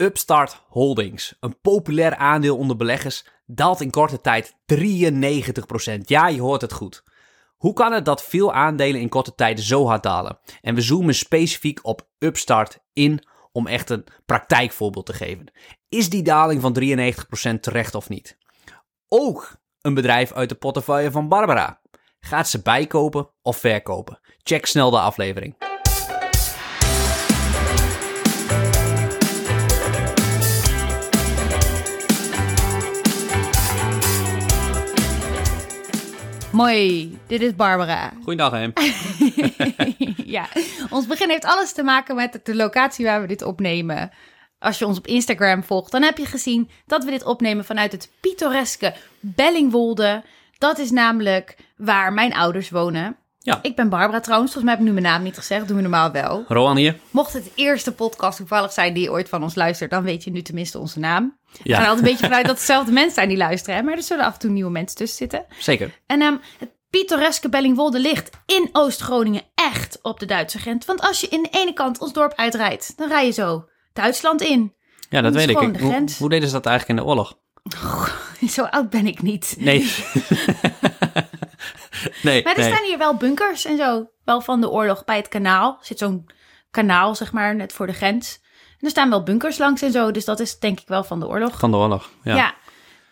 Upstart Holdings, een populair aandeel onder beleggers, daalt in korte tijd 93%. Ja, je hoort het goed. Hoe kan het dat veel aandelen in korte tijd zo hard dalen? En we zoomen specifiek op Upstart in om echt een praktijkvoorbeeld te geven. Is die daling van 93% terecht of niet? Ook een bedrijf uit de portefeuille van Barbara. Gaat ze bijkopen of verkopen? Check snel de aflevering. Mooi, dit is Barbara. Goeiedag, Hem. ja, ons begin heeft alles te maken met de locatie waar we dit opnemen. Als je ons op Instagram volgt, dan heb je gezien dat we dit opnemen vanuit het pittoreske Bellingwolde. Dat is namelijk waar mijn ouders wonen. Ja. Ik ben Barbara trouwens, volgens mij heb ik nu mijn naam niet gezegd, doen we normaal wel. Rowan hier. Mocht het de eerste podcast toevallig zijn die ooit van ons luistert, dan weet je nu tenminste onze naam. We Ja. gaan er altijd een beetje vanuit dat het dezelfde mensen zijn die luisteren, hè? maar er zullen af en toe nieuwe mensen tussen zitten. Zeker. En ehm, het pittoreske Bellingwolde ligt in Oost-Groningen echt op de Duitse grens. Want als je in de ene kant ons dorp uitrijdt, dan rij je zo Duitsland in. Ja, dat weet ik. Hoe, hoe deden ze dat eigenlijk in de oorlog? Zo oud ben ik niet. Nee. nee, Maar er nee. staan hier wel bunkers en zo. Wel van de oorlog bij het kanaal. Er zit zo'n kanaal, zeg maar, net voor de grens. En er staan wel bunkers langs en zo. Dus dat is denk ik wel van de oorlog. Van de oorlog, ja. Ja.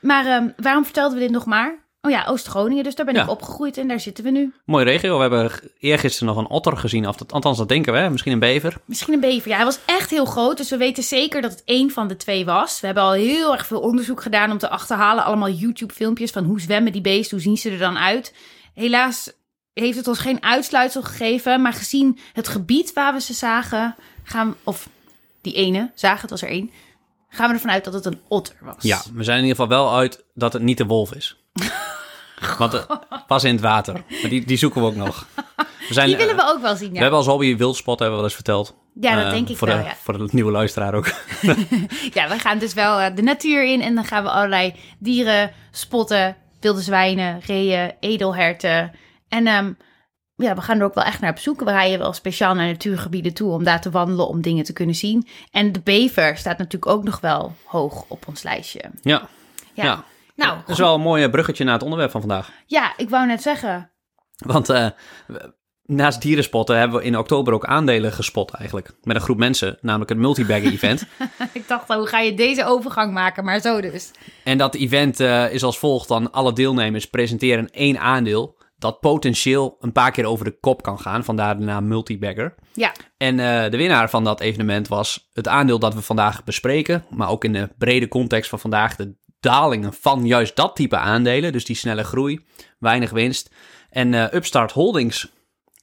Maar ehm, waarom vertelden we dit nog maar? Oh ja, Oost-Groningen. Dus daar ben Ja. ik opgegroeid en daar zitten we nu. Mooie regio. We hebben eergisteren nog een otter gezien. Of dat, althans, dat denken we. hè. Misschien een bever. Misschien een bever. Ja, hij was echt heel groot. Dus we weten zeker dat het één van de twee was. We hebben al heel erg veel onderzoek gedaan om te achterhalen. Allemaal YouTube-filmpjes van hoe zwemmen die beesten, hoe zien ze er dan uit. Helaas heeft het ons geen uitsluitsel gegeven. Maar gezien het gebied waar we ze zagen, gaan of die ene, zagen, het was er één, gaan we ervan uit dat het een otter was. Ja, we zijn in ieder geval wel uit dat het niet de wolf is. Want het was in het water. Maar die, die zoeken we ook nog. We, zijn, Die willen eh, we ook wel zien, we ja. hebben als hobby wildspot, hebben we wel eens verteld. Ja, dat Eh, denk ik voor wel, de, ja. Voor de nieuwe luisteraar ook. Ja, we gaan dus wel eh, de natuur in en dan gaan we allerlei dieren spotten. Wilde zwijnen, reeën, edelherten. En ehm, ja, we gaan er ook wel echt naar op zoek. We rijden wel speciaal naar natuurgebieden toe om daar te wandelen, om dingen te kunnen zien. En de bever staat natuurlijk ook nog wel hoog op ons lijstje. Ja, Ja, ja. nou, dat is wel een mooi bruggetje naar het onderwerp van vandaag. ja, ik wou net zeggen. Want we- naast dierenspotten hebben we in oktober ook aandelen gespot eigenlijk. Met een groep mensen, namelijk het multibagger event. Ik dacht, hoe ga je deze overgang maken? Maar zo dus. En dat event eh, is als volgt dan. Alle deelnemers presenteren één aandeel dat potentieel een paar keer over de kop kan gaan. Vandaar de naam multibagger. Ja, En eh, de winnaar van dat evenement was het aandeel dat we vandaag bespreken. Maar ook in de brede context van vandaag de dalingen van juist dat type aandelen. Dus die snelle groei, weinig winst. En eh, Upstart Holdings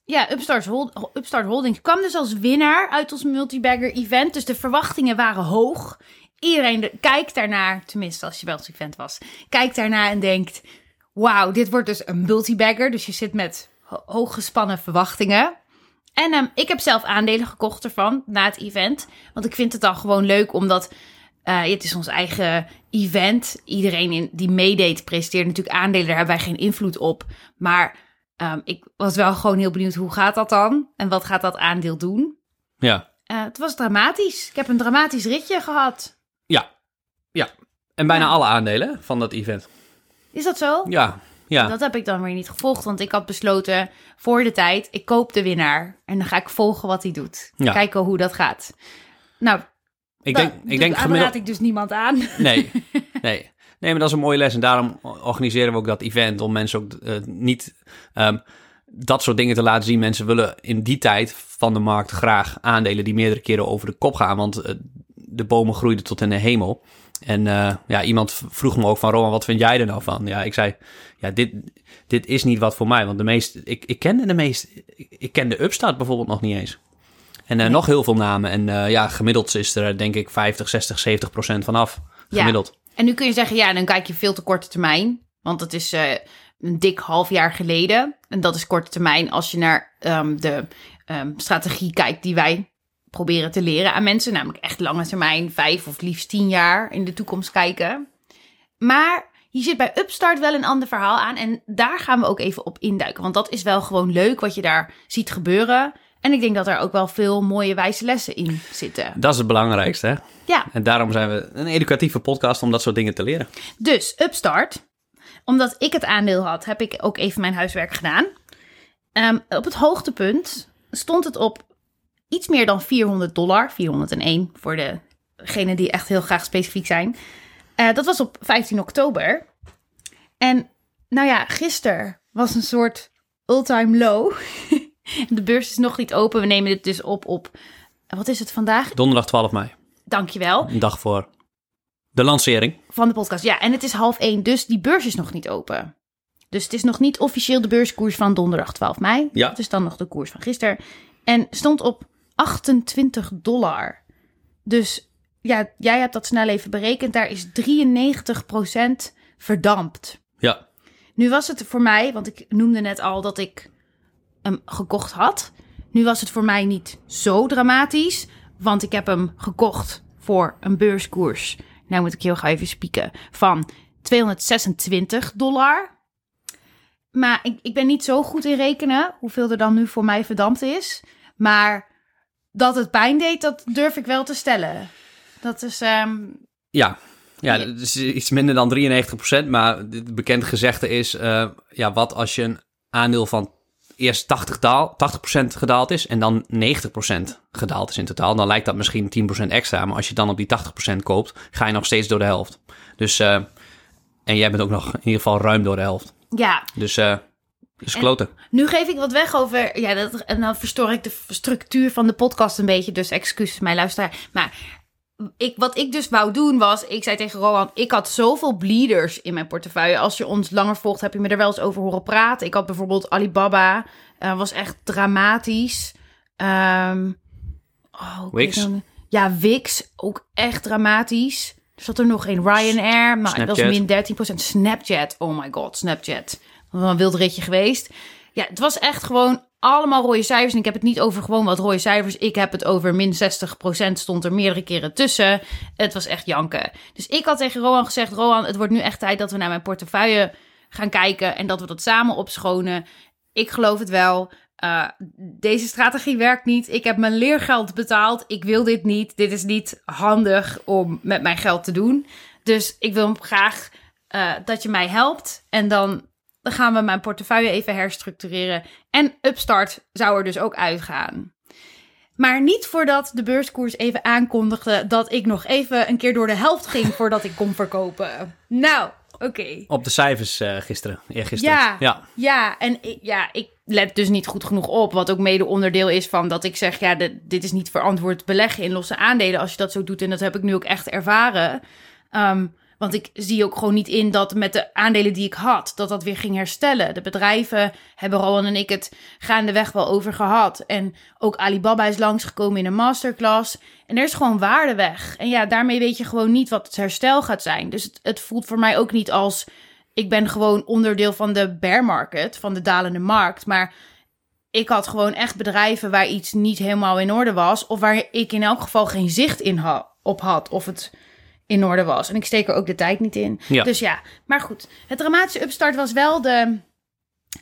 Ja, Upstart, Hold Upstart Holdings kwam dus als winnaar uit ons multibagger event. Dus de verwachtingen waren hoog. Iedereen de- kijkt daarnaar, tenminste als je bij ons event was, kijkt daarnaar en denkt... Wauw, dit wordt dus een multibagger. Dus je zit met ho- hooggespannen verwachtingen. En ehm, ik heb zelf aandelen gekocht ervan na het event. Want ik vind het dan gewoon leuk, omdat eh, het is ons eigen event. Iedereen in, die meedeed presenteert natuurlijk aandelen. Daar hebben wij geen invloed op. Maar Ehm, ik was wel gewoon heel benieuwd hoe gaat dat dan? En wat gaat dat aandeel doen? Ja, Eh, het was dramatisch. Ik heb een dramatisch ritje gehad. ja, ja. En bijna Ja. alle aandelen van dat event. Is dat zo? Ja, ja. Dat heb ik dan weer niet gevolgd, want ik had besloten voor de tijd, ik koop de winnaar. En dan ga ik volgen wat hij doet. Ja. Kijken hoe dat gaat. Nou, ik denk, ik denk gemiddeld... raad ik dus niemand aan. Nee, nee. Nee, maar dat is een mooie les. En daarom organiseren we ook dat event. Om mensen ook eh, niet ehm, dat soort dingen te laten zien. Mensen willen in die tijd van de markt graag aandelen die meerdere keren over de kop gaan. Want eh, de bomen groeiden tot in de hemel. En eh, ja, iemand vroeg me ook van... Roman, wat vind jij er nou van? Ja, ik zei... Ja, dit, dit is niet wat voor mij. Want de meeste... Ik, ik kende de meeste... Ik, ik ken de Upstart bijvoorbeeld nog niet eens. En eh, nog heel veel namen. En eh, ja, gemiddeld is er denk ik 50, 60, 70 procent vanaf. Ja. Gemiddeld. En nu kun je zeggen, ja, dan kijk je veel te korte termijn. Want het is een dik half jaar geleden. En dat is korte termijn als je naar ehm, de ehm, strategie kijkt die wij proberen te leren aan mensen. Namelijk echt lange termijn, vijf of liefst tien jaar in de toekomst kijken. Maar hier zit bij Upstart wel een ander verhaal aan. En daar gaan we ook even op induiken. Want dat is wel gewoon leuk wat je daar ziet gebeuren. En ik denk dat er ook wel veel mooie wijze lessen in zitten. Dat is het belangrijkste, hè? Ja, En daarom zijn we een educatieve podcast om dat soort dingen te leren. dus Upstart. Omdat ik het aandeel had, heb ik ook even mijn huiswerk gedaan. Ehm, op het hoogtepunt stond het op iets meer dan 400 dollar. 401 voor degenen die echt heel graag specifiek zijn. Eh, dat was op 15 oktober. En nou ja, gisteren was een soort all-time low. De beurs is nog niet open. We nemen dit dus op op... Wat is het vandaag? Donderdag 12 mei, Dankjewel. een dag voor de lancering. Van de podcast. Ja, en het is half één, dus die beurs is nog niet open. Dus het is nog niet officieel de beurskoers van donderdag 12 mei. Ja. Het is dan nog de koers van gisteren. En stond op 28 dollar. Dus ja, jij hebt dat snel even berekend. Daar is 93% verdampt. Ja, Nu was het voor mij, want ik noemde net al dat ik hem gekocht had. Nu was het voor mij niet zo dramatisch, want ik heb hem gekocht voor een beurskoers. Nou moet ik heel gauw even spieken. Van 226 dollar. Maar ik, ik ben niet zo goed in rekenen hoeveel er dan nu voor mij verdampt is. Maar dat het pijn deed, dat durf ik wel te stellen. Dat is, ehm, ja. Ja, is iets minder dan 93%, maar het bekend gezegde is, eh, ja, wat als je een aandeel van eerst 80, daal, 80% gedaald is en dan 90% gedaald is in totaal, dan lijkt dat misschien 10% extra, maar als je dan op die 80% koopt, ga je nog steeds door de helft. Dus, eh, en jij bent ook nog in ieder geval ruim door de helft. ja, Dus, eh dus kloten. Nu geef ik wat weg over. Ja, dat, en dan verstoor ik de structuur van de podcast een beetje. Dus excuses, mijn luisteraar. Maar ik, wat ik dus wou doen was. Ik zei tegen Rowan. Ik had zoveel bleeders in mijn portefeuille. Als je ons langer volgt, heb je me er wel eens over horen praten. Ik had bijvoorbeeld Alibaba. eh, was echt dramatisch. Ehm oh, Wix? Ja, Wix. Ook echt dramatisch. Er zat er nog een Ryanair. Maar dat was min 13%. Snapchat. Oh my god, Snapchat. Een wild ritje geweest. Ja, het was echt gewoon allemaal rode cijfers. En ik heb het niet over gewoon wat rode cijfers. Ik heb het over min 60% stond er meerdere keren tussen. Het was echt janken. Dus ik had tegen Rohan gezegd... Rohan, het wordt nu echt tijd dat we naar mijn portefeuille gaan kijken... en dat we dat samen opschonen. Ik geloof het wel. Eh, deze strategie werkt niet. Ik heb mijn leergeld betaald. Ik wil dit niet. Dit is niet handig om met mijn geld te doen. Dus ik wil graag eh, dat je mij helpt. En dan dan gaan we mijn portefeuille even herstructureren. En Upstart zou er dus ook uitgaan. Maar niet voordat de beurskoers even aankondigde dat ik nog even een keer door de helft ging voordat ik kon verkopen. Nou, oké. Op de cijfers eh, gisteren, eergisteren. Ja. ja. Ja, en ik, ja, ik let dus niet goed genoeg op. Wat ook mede onderdeel is van dat ik zeg: ja, de- dit is niet verantwoord beleggen in losse aandelen. Als je dat zo doet, en dat heb ik nu ook echt ervaren. Ehm, want ik zie ook gewoon niet in dat met de aandelen die ik had, dat dat weer ging herstellen. De bedrijven hebben Rowan en ik het gaandeweg wel over gehad. En ook Alibaba is langsgekomen in een masterclass. En er is gewoon waarde weg. En ja, daarmee weet je gewoon niet wat het herstel gaat zijn. Dus het, het voelt voor mij ook niet als ik ben gewoon onderdeel van de bear market, van de dalende markt. Maar ik had gewoon echt bedrijven waar iets niet helemaal in orde was. Of waar ik in elk geval geen zicht in op had. Of het in orde was. En ik steek er ook de tijd niet in. Ja. Dus ja, maar goed. Het dramatische upstart was wel de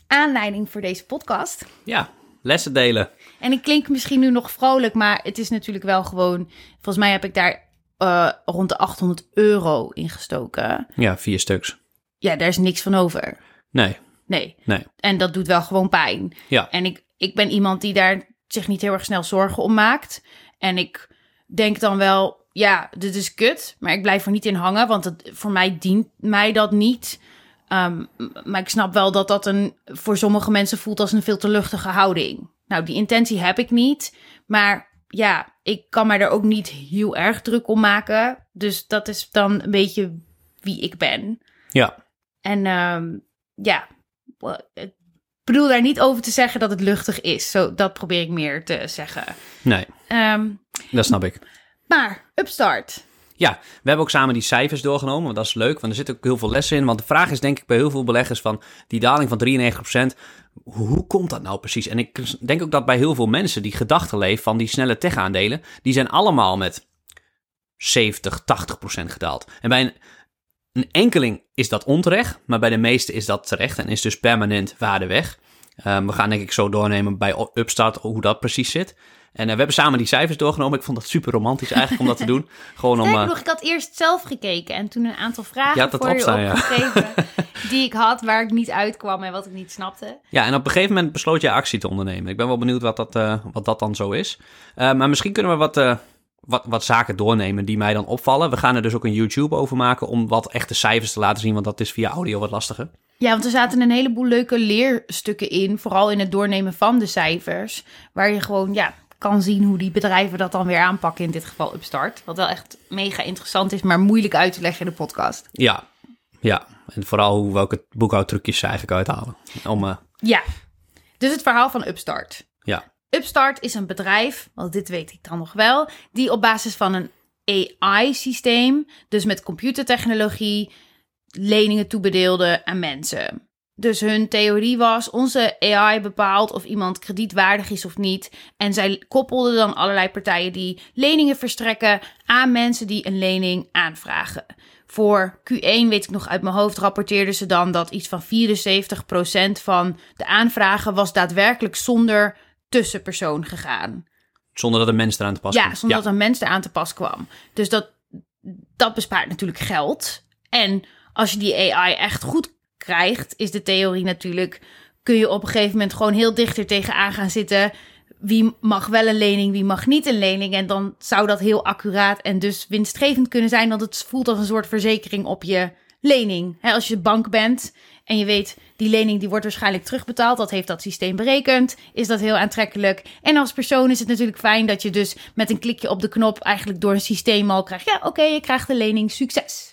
aanleiding voor deze podcast. ja, lessen delen. En ik klink misschien nu nog vrolijk, maar het is natuurlijk wel gewoon... Volgens mij heb ik daar eh, rond de 800 euro in gestoken. Ja, vier stuks. Ja, daar is niks van over. Nee, Nee. nee. En dat doet wel gewoon pijn. Ja, En ik, ik ben iemand die daar zich niet heel erg snel zorgen om maakt. En ik denk dan wel, ja, dit is kut, maar ik blijf er niet in hangen, want het, voor mij dient mij dat niet. Ehm, maar ik snap wel dat dat een, voor sommige mensen voelt als een veel te luchtige houding. Nou, die intentie heb ik niet, maar ja, ik kan mij er ook niet heel erg druk om maken. Dus dat is dan een beetje wie ik ben. ja. En ehm, ja, ik bedoel daar niet over te zeggen dat het luchtig is. Zo, dat probeer ik meer te zeggen. Nee, Ehm, dat snap ik. Maar, Upstart. Ja, we hebben ook samen die cijfers doorgenomen, want dat is leuk, want er zitten ook heel veel lessen in. Want de vraag is denk ik bij heel veel beleggers van die daling van 93%, hoe, komt dat nou precies? En ik denk ook dat bij heel veel mensen die gedachten leven van die snelle tech-aandelen, die zijn allemaal met 70, 80% gedaald. En bij een, een enkeling is dat onterecht, maar bij de meeste is dat terecht en is dus permanent waarde weg. Ehm, we gaan denk ik zo doornemen bij Upstart hoe dat precies zit. En eh, we hebben samen die cijfers doorgenomen. Ik vond dat super romantisch eigenlijk om dat te doen. Gewoon om... Nog, ik had eerst zelf gekeken en toen een aantal vragen voor opstaan, je ja. opgegeven die ik had, waar ik niet uitkwam en wat ik niet snapte. Ja, en op een gegeven moment besloot je actie te ondernemen. Ik ben wel benieuwd wat dat, eh, wat dat dan zo is. Maar misschien kunnen we wat, wat, wat zaken doornemen die mij dan opvallen. We gaan er dus ook een YouTube over maken om wat echte cijfers te laten zien, want dat is via audio wat lastiger. Ja, want er zaten een heleboel leuke leerstukken in, vooral in het doornemen van de cijfers, waar je gewoon ja, kan zien hoe die bedrijven dat dan weer aanpakken, in dit geval Upstart. Wat wel echt mega interessant is, maar moeilijk uit te leggen in de podcast. Ja, ja. En vooral hoe welke boekhoudtrucjes ze eigenlijk uithalen. Om, eh, Ja, dus het verhaal van Upstart. ja. Upstart is een bedrijf, want dit weet ik dan nog wel, die op basis van een AI-systeem, dus met computertechnologie, leningen toebedeelde aan mensen. Dus hun theorie was: onze AI bepaalt of iemand kredietwaardig is of niet. En zij koppelden dan allerlei partijen die leningen verstrekken aan mensen die een lening aanvragen. Voor Q1 weet ik nog uit mijn hoofd rapporteerden ze dan dat iets van 74% van de aanvragen was daadwerkelijk zonder tussenpersoon gegaan. Zonder dat een mens eraan te pas Ja, komt. zonder dat een mens eraan te pas kwam. Dus dat, dat bespaart natuurlijk geld. En als je die AI echt goed krijgt, is de theorie natuurlijk... kun je op een gegeven moment gewoon heel dichter tegenaan gaan zitten... wie mag wel een lening, wie mag niet een lening. En dan zou dat heel accuraat en dus winstgevend kunnen zijn... want het voelt als een soort verzekering op je lening. Als je bank bent en je weet... die lening die wordt waarschijnlijk terugbetaald... dat heeft dat systeem berekend, is dat heel aantrekkelijk. En als persoon is het natuurlijk fijn dat je dus... met een klikje op de knop eigenlijk door een systeem al krijgt... ja, oké, je krijgt de lening, succes.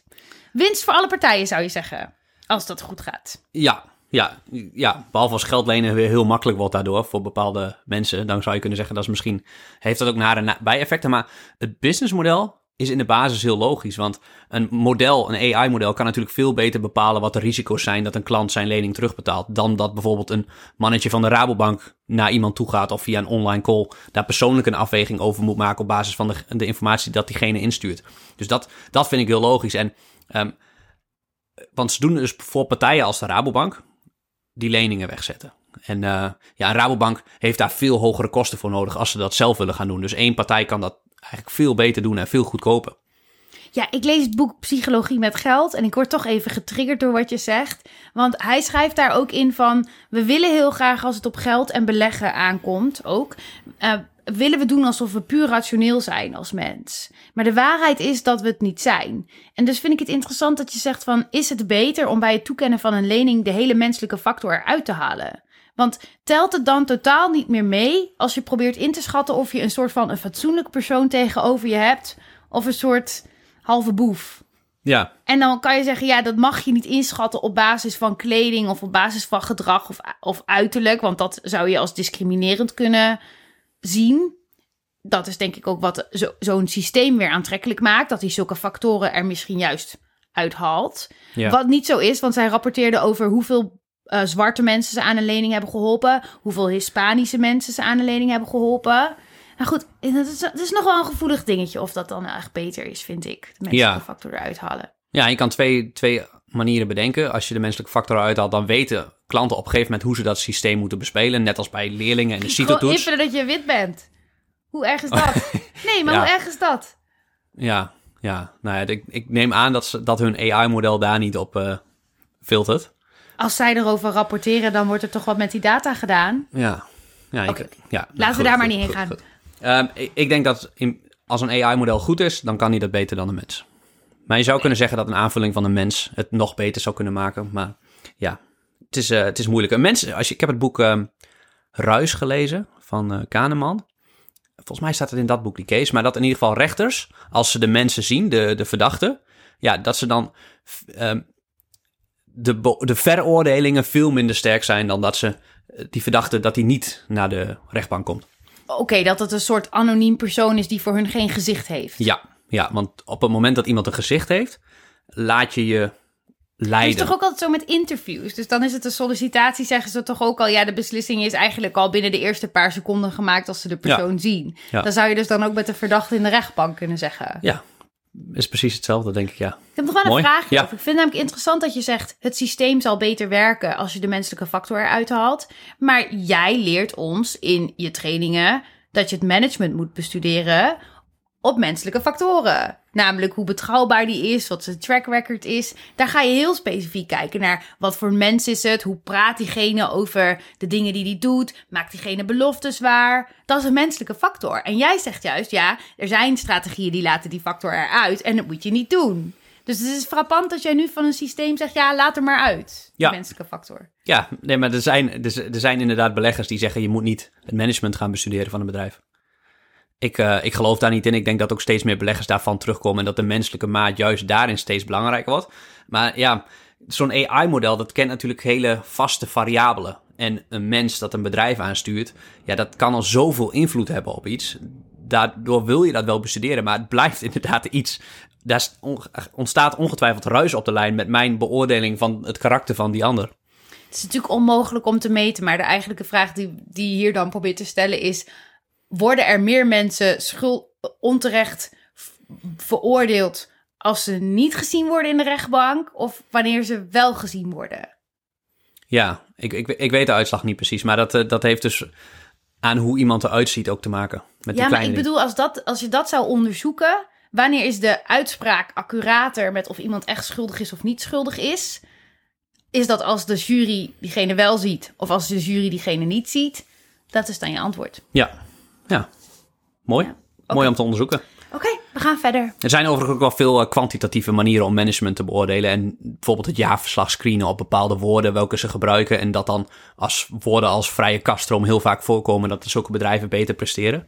Winst voor alle partijen, zou je zeggen. Als dat goed gaat. Ja, ja, ja, behalve als geld lenen weer heel makkelijk wordt daardoor voor bepaalde mensen. Dan zou je kunnen zeggen dat is misschien, heeft dat ook nare na- bijeffecten. Maar het businessmodel is in de basis heel logisch. Want een model, een AI-model, kan natuurlijk veel beter bepalen wat de risico's zijn dat een klant zijn lening terugbetaalt. Dan dat bijvoorbeeld een mannetje van de Rabobank naar iemand toe gaat of via een online call daar persoonlijk een afweging over moet maken op basis van de, de informatie dat diegene instuurt. Dus dat, dat vind ik heel logisch. En ehm, want ze doen dus voor partijen als de Rabobank die leningen wegzetten. En eh, ja, Rabobank heeft daar veel hogere kosten voor nodig als ze dat zelf willen gaan doen. Dus één partij kan dat eigenlijk veel beter doen en veel goedkoper. Ja, ik lees het boek Psychologie met Geld en ik word toch even getriggerd door wat je zegt. Want hij schrijft daar ook in van, we willen heel graag als het op geld en beleggen aankomt ook, eh, willen we doen alsof we puur rationeel zijn als mens. Maar de waarheid is dat we het niet zijn. En dus vind ik het interessant dat je zegt van, is het beter om bij het toekennen van een lening de hele menselijke factor eruit te halen? Want telt het dan totaal niet meer mee als je probeert in te schatten of je een soort van een fatsoenlijk persoon tegenover je hebt of een soort halve boef? Ja, En dan kan je zeggen, ja, dat mag je niet inschatten op basis van kleding of op basis van gedrag of, of uiterlijk, want dat zou je als discriminerend kunnen zien. Dat is denk ik ook wat zo- zo'n systeem weer aantrekkelijk maakt, dat hij zulke factoren er misschien juist uithaalt. ja. Wat niet zo is, want zij rapporteerde over hoeveel eh, zwarte mensen ze aan een lening hebben geholpen, hoeveel Hispanische mensen ze aan een lening hebben geholpen. Nou goed, het is, het is nog wel een gevoelig dingetje of dat dan echt beter is, vind ik. De menselijke Ja. factor eruit halen. ja, je kan twee, twee manieren bedenken. Als je de menselijke factor uithaalt, dan weten klanten op een gegeven moment hoe ze dat systeem moeten bespelen. Net als bij leerlingen en de CITO-toets. invullen dat je wit bent. Hoe erg is dat? Nee, maar Ja. hoe erg is dat? Ja, ja. Nou ja, ik, ik neem aan dat, ze, dat hun AI-model daar niet op eh, filtert. Als zij erover rapporteren, dan wordt er toch wat met die data gedaan. Ja. ja, ik- ja nou, Laten we goed, daar maar goed, niet heen goed, gaan. goed. Ehm, ik, ik denk dat in, als een AI-model goed is, dan kan hij dat beter dan een mens. Maar je zou kunnen zeggen dat een aanvulling van een mens het nog beter zou kunnen maken. Maar ja, het is, eh, het is moeilijk. Een mens, als je, ik heb het boek ehm, Ruis gelezen van eh Kahneman. Volgens mij staat het in dat boek, die case. Maar dat in ieder geval rechters, als ze de mensen zien, de, de verdachten, ja, dat ze dan ehm, de, de veroordelingen veel minder sterk zijn dan dat ze eh, die verdachte dat hij niet naar de rechtbank komt. Oké, dat het een soort anoniem persoon is die voor hun geen gezicht heeft. Ja, ja, want op het moment dat iemand een gezicht heeft, laat je je Het is leiden. toch ook altijd zo met interviews. Dus dan is het een sollicitatie, zeggen ze toch ook al... ja, de beslissing is eigenlijk al binnen de eerste paar seconden gemaakt... als ze de persoon zien. Ja. Dan zou je dus dan ook met de verdachte in de rechtbank kunnen zeggen. Ja, is precies hetzelfde, denk ik, ja. Ik heb nog wel een vraagje Ja. Ik vind het namelijk interessant dat je zegt... het systeem zal beter werken als je de menselijke factor eruit haalt. Maar jij leert ons in je trainingen... dat je het management moet bestuderen op menselijke factoren. Namelijk hoe betrouwbaar die is, wat zijn track record is. Daar ga je heel specifiek kijken naar wat voor mens is het... hoe praat diegene over de dingen die hij doet... maakt diegene beloftes waar. Dat is een menselijke factor. En jij zegt juist, ja, er zijn strategieën die laten die factor eruit... en dat moet je niet doen. Dus het is frappant dat jij nu van een systeem zegt... ja, laat er maar uit, Ja. de menselijke factor. Ja, nee, maar er zijn, er, er zijn inderdaad beleggers die zeggen... je moet niet het management gaan bestuderen van een bedrijf. Ik, eh, ik geloof daar niet in. Ik denk dat ook steeds meer beleggers daarvan terugkomen... en dat de menselijke maat juist daarin steeds belangrijker wordt. Maar ja, zo'n AI-model, dat kent natuurlijk hele vaste variabelen. En een mens dat een bedrijf aanstuurt... ja, dat kan al zoveel invloed hebben op iets. Daardoor wil je dat wel bestuderen, maar het blijft inderdaad iets... Daar ontstaat ongetwijfeld ruis op de lijn... met mijn beoordeling van het karakter van die ander. Het is natuurlijk onmogelijk om te meten... maar de eigenlijke vraag die, die je hier dan probeert te stellen is... worden er meer mensen schuld, onterecht veroordeeld... als ze niet gezien worden in de rechtbank... of wanneer ze wel gezien worden? Ja, ik, ik, ik weet de uitslag niet precies, maar dat, eh, dat heeft dus aan hoe iemand eruit ziet ook te maken. Met die ja, maar ik bedoel, als, dat, als je dat zou onderzoeken... wanneer is de uitspraak accurater met of iemand echt schuldig is of niet schuldig is? Is dat als de jury diegene wel ziet of als de jury diegene niet ziet? Dat is dan je antwoord. Ja, ja. Mooi. Ja, Mooi om te onderzoeken. Oké, we gaan verder. Er zijn overigens ook wel veel eh, kwantitatieve manieren om management te beoordelen. En bijvoorbeeld het jaarverslag screenen op bepaalde woorden, welke ze gebruiken. En dat dan als woorden als vrije kaststroom heel vaak voorkomen, dat zulke bedrijven beter presteren.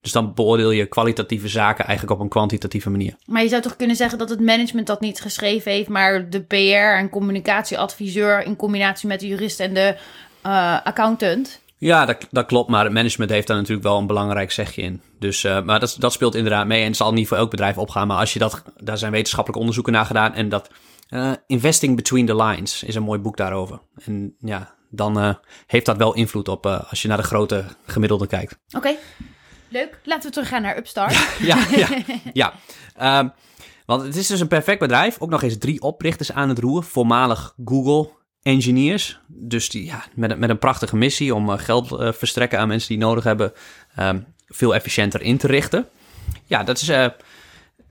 Dus dan beoordeel je kwalitatieve zaken eigenlijk op een kwantitatieve manier. Maar je zou toch kunnen zeggen dat het management dat niet geschreven heeft, maar de PR en communicatieadviseur in combinatie met de jurist en de eh, accountant. Ja, dat, dat klopt, maar het management heeft daar natuurlijk wel een belangrijk zegje in. Dus, eh, maar dat, dat speelt inderdaad mee en het zal niet voor elk bedrijf opgaan. Maar als je dat, daar zijn wetenschappelijke onderzoeken naar gedaan en dat eh, Investing Between the Lines is een mooi boek daarover. En ja, dan eh, heeft dat wel invloed op als je naar de grote gemiddelde kijkt. Oké, leuk. Laten we teruggaan naar Upstart. Ja, ja, ja. Ehm, want het is dus een perfect bedrijf. Ook nog eens drie oprichters aan het roer. Voormalig Google engineers. Dus die, ja, met, een- met een prachtige missie om eh, geld eh, verstrekken aan mensen die nodig hebben. ehm, veel efficiënter in te richten. Ja, dat is, eh,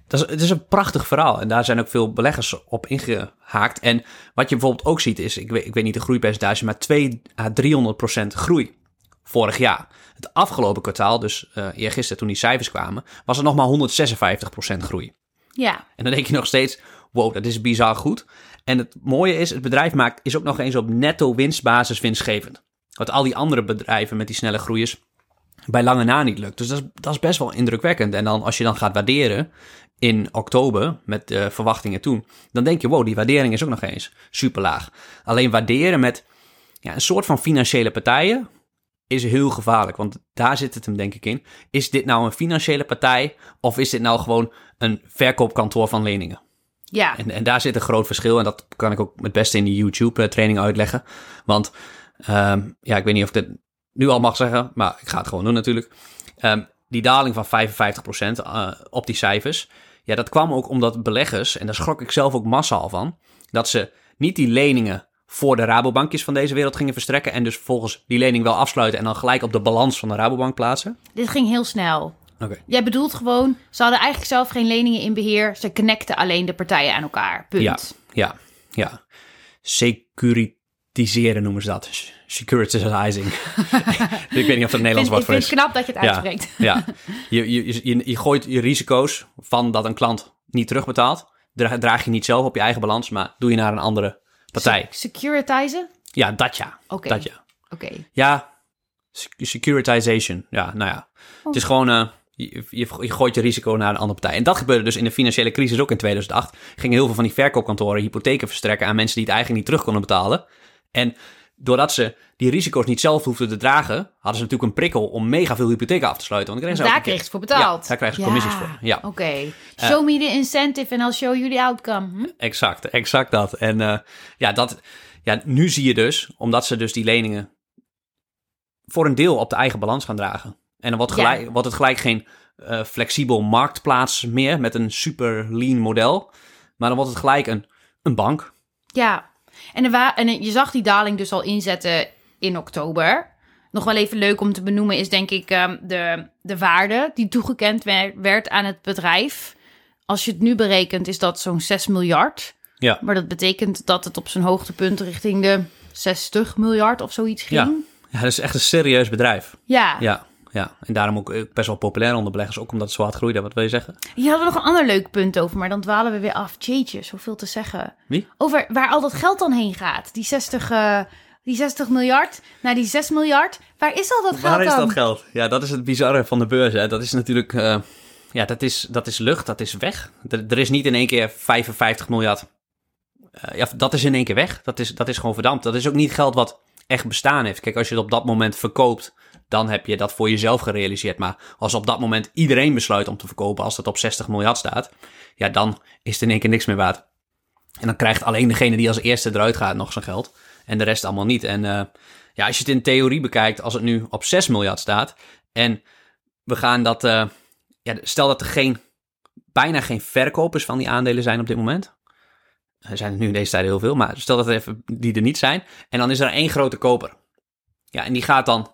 dat is, het is een prachtig verhaal. En daar zijn ook veel beleggers op ingehaakt. En wat je bijvoorbeeld ook ziet is, ik weet, ik weet niet de groeipercentage, maar 2 à 300 procent groei vorig jaar. Het afgelopen kwartaal, dus eh eergisteren toen die cijfers kwamen, was er nog maar 156% groei. Ja, En dan denk je nog steeds, wow, dat is bizar goed. En het mooie is, het bedrijf maakt, is ook nog eens op netto winstbasis winstgevend. Wat al die andere bedrijven met die snelle groeiers bij lange na niet lukt. Dus dat is, best wel indrukwekkend. En dan als je dan gaat waarderen in oktober met de verwachtingen toen, dan denk je, wow, die waardering is ook nog eens super laag. Alleen waarderen met ja, een soort van financiële partijen is heel gevaarlijk. Want daar zit het hem denk ik in. Is dit nou een financiële partij of is dit nou gewoon een verkoopkantoor van leningen? Ja. En, en daar zit een groot verschil. En dat kan ik ook het beste in die YouTube-training uitleggen. Want ehm, ja, ik weet niet of ik dit nu al mag zeggen, maar ik ga het gewoon doen natuurlijk. Ehm, die daling van 55% eh, op die cijfers. Ja, dat kwam ook omdat beleggers, en daar schrok ik zelf ook massaal van, dat ze niet die leningen voor de Rabobankjes van deze wereld gingen verstrekken. En dus volgens die lening wel afsluiten en dan gelijk op de balans van de Rabobank plaatsen. Dit ging heel snel. Jij bedoelt gewoon, ze hadden eigenlijk zelf geen leningen in beheer. Ze connecten alleen de partijen aan elkaar. Punt. Ja, ja, ja. Securitiseren noemen ze dat. Securitizing. ik weet niet of dat een Nederlands Ik vind, woord ik voor vind is. het knap dat je het uitspreekt. Ja, je, je, je, je gooit je risico's van dat een klant niet terugbetaalt. Dra- draag je niet zelf op je eigen balans, maar doe je naar een andere partij. Securitizen? Ja, dat ja. Oké. Dat ja. Oké. Ja, sec- securitization. Ja, nou ja. Het is gewoon, eh, je, je, je gooit je risico naar een andere partij. En dat gebeurde dus in de financiële crisis ook in 2008. Gingen heel veel van die verkoopkantoren hypotheken verstrekken aan mensen die het eigenlijk niet terug konden betalen. En doordat ze die risico's niet zelf hoefden te dragen, hadden ze natuurlijk een prikkel om mega veel hypotheken af te sluiten. Want ze Daar kreeg het voor betaald. Ja, daar krijgen ze commissies voor. Ja, Oké. Show me the incentive and I'll show you the outcome. Hm? exact, exact dat. En eh, ja, dat, ja, nu zie je dus, omdat ze dus die leningen voor een deel op de eigen balans gaan dragen. En dan wordt, Ja. gelijk, wordt het gelijk geen eh, flexibel marktplaats meer met een super lean model. Maar dan wordt het gelijk een, een bank. Ja, en, wa- en je zag die daling dus al inzetten in oktober. Nog wel even leuk om te benoemen is denk ik ehm, de, de waarde die toegekend wer- werd aan het bedrijf. Als je het nu berekent is dat zo'n 6 miljard. Ja. Maar dat betekent dat het op zijn hoogtepunt richting de 60 miljard of zoiets ging. Ja, dat is echt een serieus bedrijf. Ja. Ja, ja. En daarom ook eh, best wel populair onder beleggers, ook omdat het zo hard groeide. Wat wil je zeggen? Hier hadden we nog een ander leuk punt over, maar dan dwalen we weer af. Jeetje, zoveel te zeggen. Wie? Over waar al dat geld dan heen gaat. Die 60, eh, die 60 miljard naar die 6 miljard. Waar is al dat geld Waar is dan? dat geld? Ja, dat is het bizarre van de beurs. Hè. Dat is natuurlijk, eh, ja, dat is, dat is lucht, dat is weg. Er, er is niet in één keer 55 miljard. Ja, dat is in één keer weg. Dat is, dat is gewoon verdampt. Dat is ook niet geld wat echt bestaan heeft. Kijk, als je het op dat moment verkoopt, dan heb je dat voor jezelf gerealiseerd. Maar als op dat moment iedereen besluit om te verkopen, als het op 60 miljard staat, ja, dan is het in één keer niks meer waard. En dan krijgt alleen degene die als eerste eruit gaat nog zijn geld. En de rest allemaal niet. En eh, ja, als je het in theorie bekijkt, als het nu op 6 miljard staat. En we gaan dat. eh, ja, stel dat er geen, bijna geen verkopers van die aandelen zijn op dit moment. Er zijn er nu in deze tijd heel veel, maar stel dat er even die er niet zijn. En dan is er één grote koper. Ja, en die gaat dan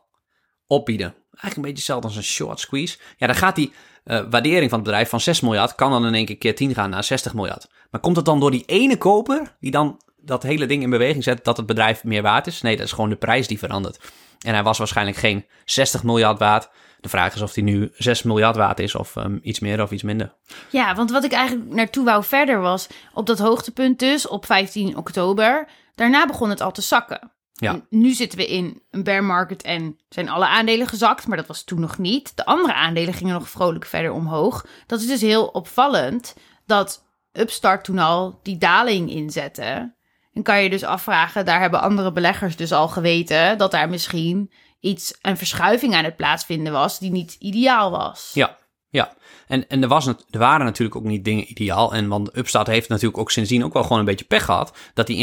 opbieden. Eigenlijk een beetje hetzelfde als een short squeeze. Ja, dan gaat die eh, waardering van het bedrijf van 6 miljard, kan dan in één keer keer 10 gaan naar 60 miljard. Maar komt het dan door die ene koper, die dan dat hele ding in beweging zet, dat het bedrijf meer waard is? Nee, dat is gewoon de prijs die verandert. En hij was waarschijnlijk geen 60 miljard waard. De vraag is of hij nu 6 miljard waard is, of ehm, iets meer of iets minder. Ja, want wat ik eigenlijk naartoe wou verder was, op dat hoogtepunt dus, op 15 oktober, daarna begon het al te zakken. Ja. Nu zitten we in een bear market en zijn alle aandelen gezakt, maar dat was toen nog niet. De andere aandelen gingen nog vrolijk verder omhoog. Dat is dus heel opvallend dat Upstart toen al die daling inzette. En kan je dus afvragen, daar hebben andere beleggers dus al geweten, dat daar misschien iets, een verschuiving aan het plaatsvinden was die niet ideaal was. Ja, ja. En, en er, was, er waren natuurlijk ook niet dingen ideaal. En want Upstart heeft natuurlijk ook sindsdien ook wel gewoon een beetje pech gehad. Dat die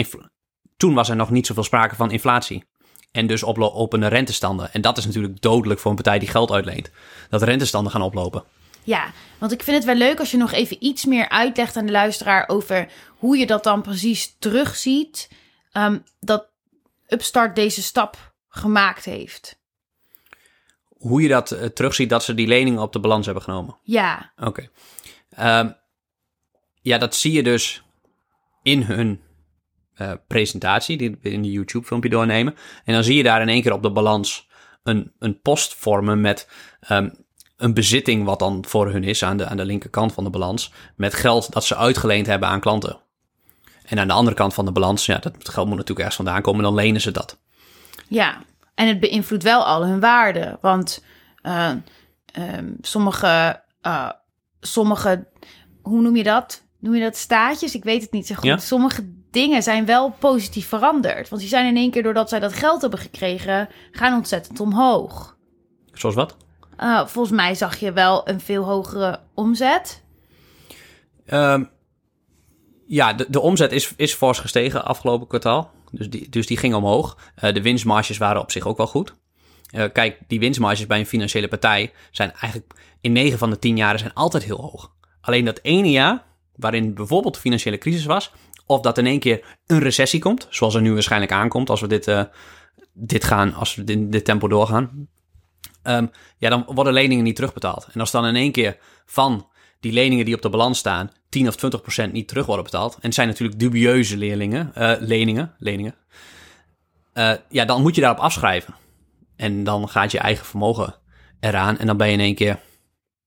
Toen was er nog niet zoveel sprake van inflatie. En dus oplopende rentestanden. En dat is natuurlijk dodelijk voor een partij die geld uitleent. Dat rentestanden gaan oplopen. Ja, want ik vind het wel leuk als je nog even iets meer uitlegt aan de luisteraar over hoe je dat dan precies terugziet. ehm, dat Upstart deze stap gemaakt heeft. Hoe je dat eh, terugziet dat ze die leningen op de balans hebben genomen. Ja, Oké. Ehm, ja, dat zie je dus in hun eh, presentatie, die we in de YouTube-filmpje doornemen. En dan zie je daar in één keer op de balans een, een post vormen met ehm, een bezitting wat dan voor hun is aan de, aan de linkerkant van de balans. Met geld dat ze uitgeleend hebben aan klanten. En aan de andere kant van de balans, ja, dat geld moet natuurlijk ergens vandaan komen, dan lenen ze dat. ja. En het beïnvloedt wel al hun waarde. Want eh, ehm, sommige, eh, sommige, hoe noem je dat? Noem je dat staatjes? Ik weet het niet zo goed. Ja. Sommige dingen zijn wel positief veranderd. Want die zijn in één keer, doordat zij dat geld hebben gekregen, gaan ontzettend omhoog. Zoals wat? Uh, volgens mij zag je wel een veel hogere omzet. Ehm, ja, de, de omzet is, is fors gestegen afgelopen kwartaal. Dus die, dus die ging omhoog. Eh, de winstmarges waren op zich ook wel goed. Eh, kijk, die winstmarges bij een financiële partij zijn eigenlijk in 9 van de 10 jaren zijn altijd heel hoog. Alleen dat ene jaar, waarin bijvoorbeeld de financiële crisis was, of dat in één keer een recessie komt, zoals er nu waarschijnlijk aankomt als we dit, eh, dit gaan, als we dit tempo doorgaan, Ehm, ja, dan worden leningen niet terugbetaald. En als dan in één keer van die leningen die op de balans staan 10 of 20 procent niet terug worden betaald, en het zijn natuurlijk dubieuze leerlingen, eh, leningen, leningen, eh, ja, dan moet je daarop afschrijven. En dan gaat je eigen vermogen eraan en dan ben je in één keer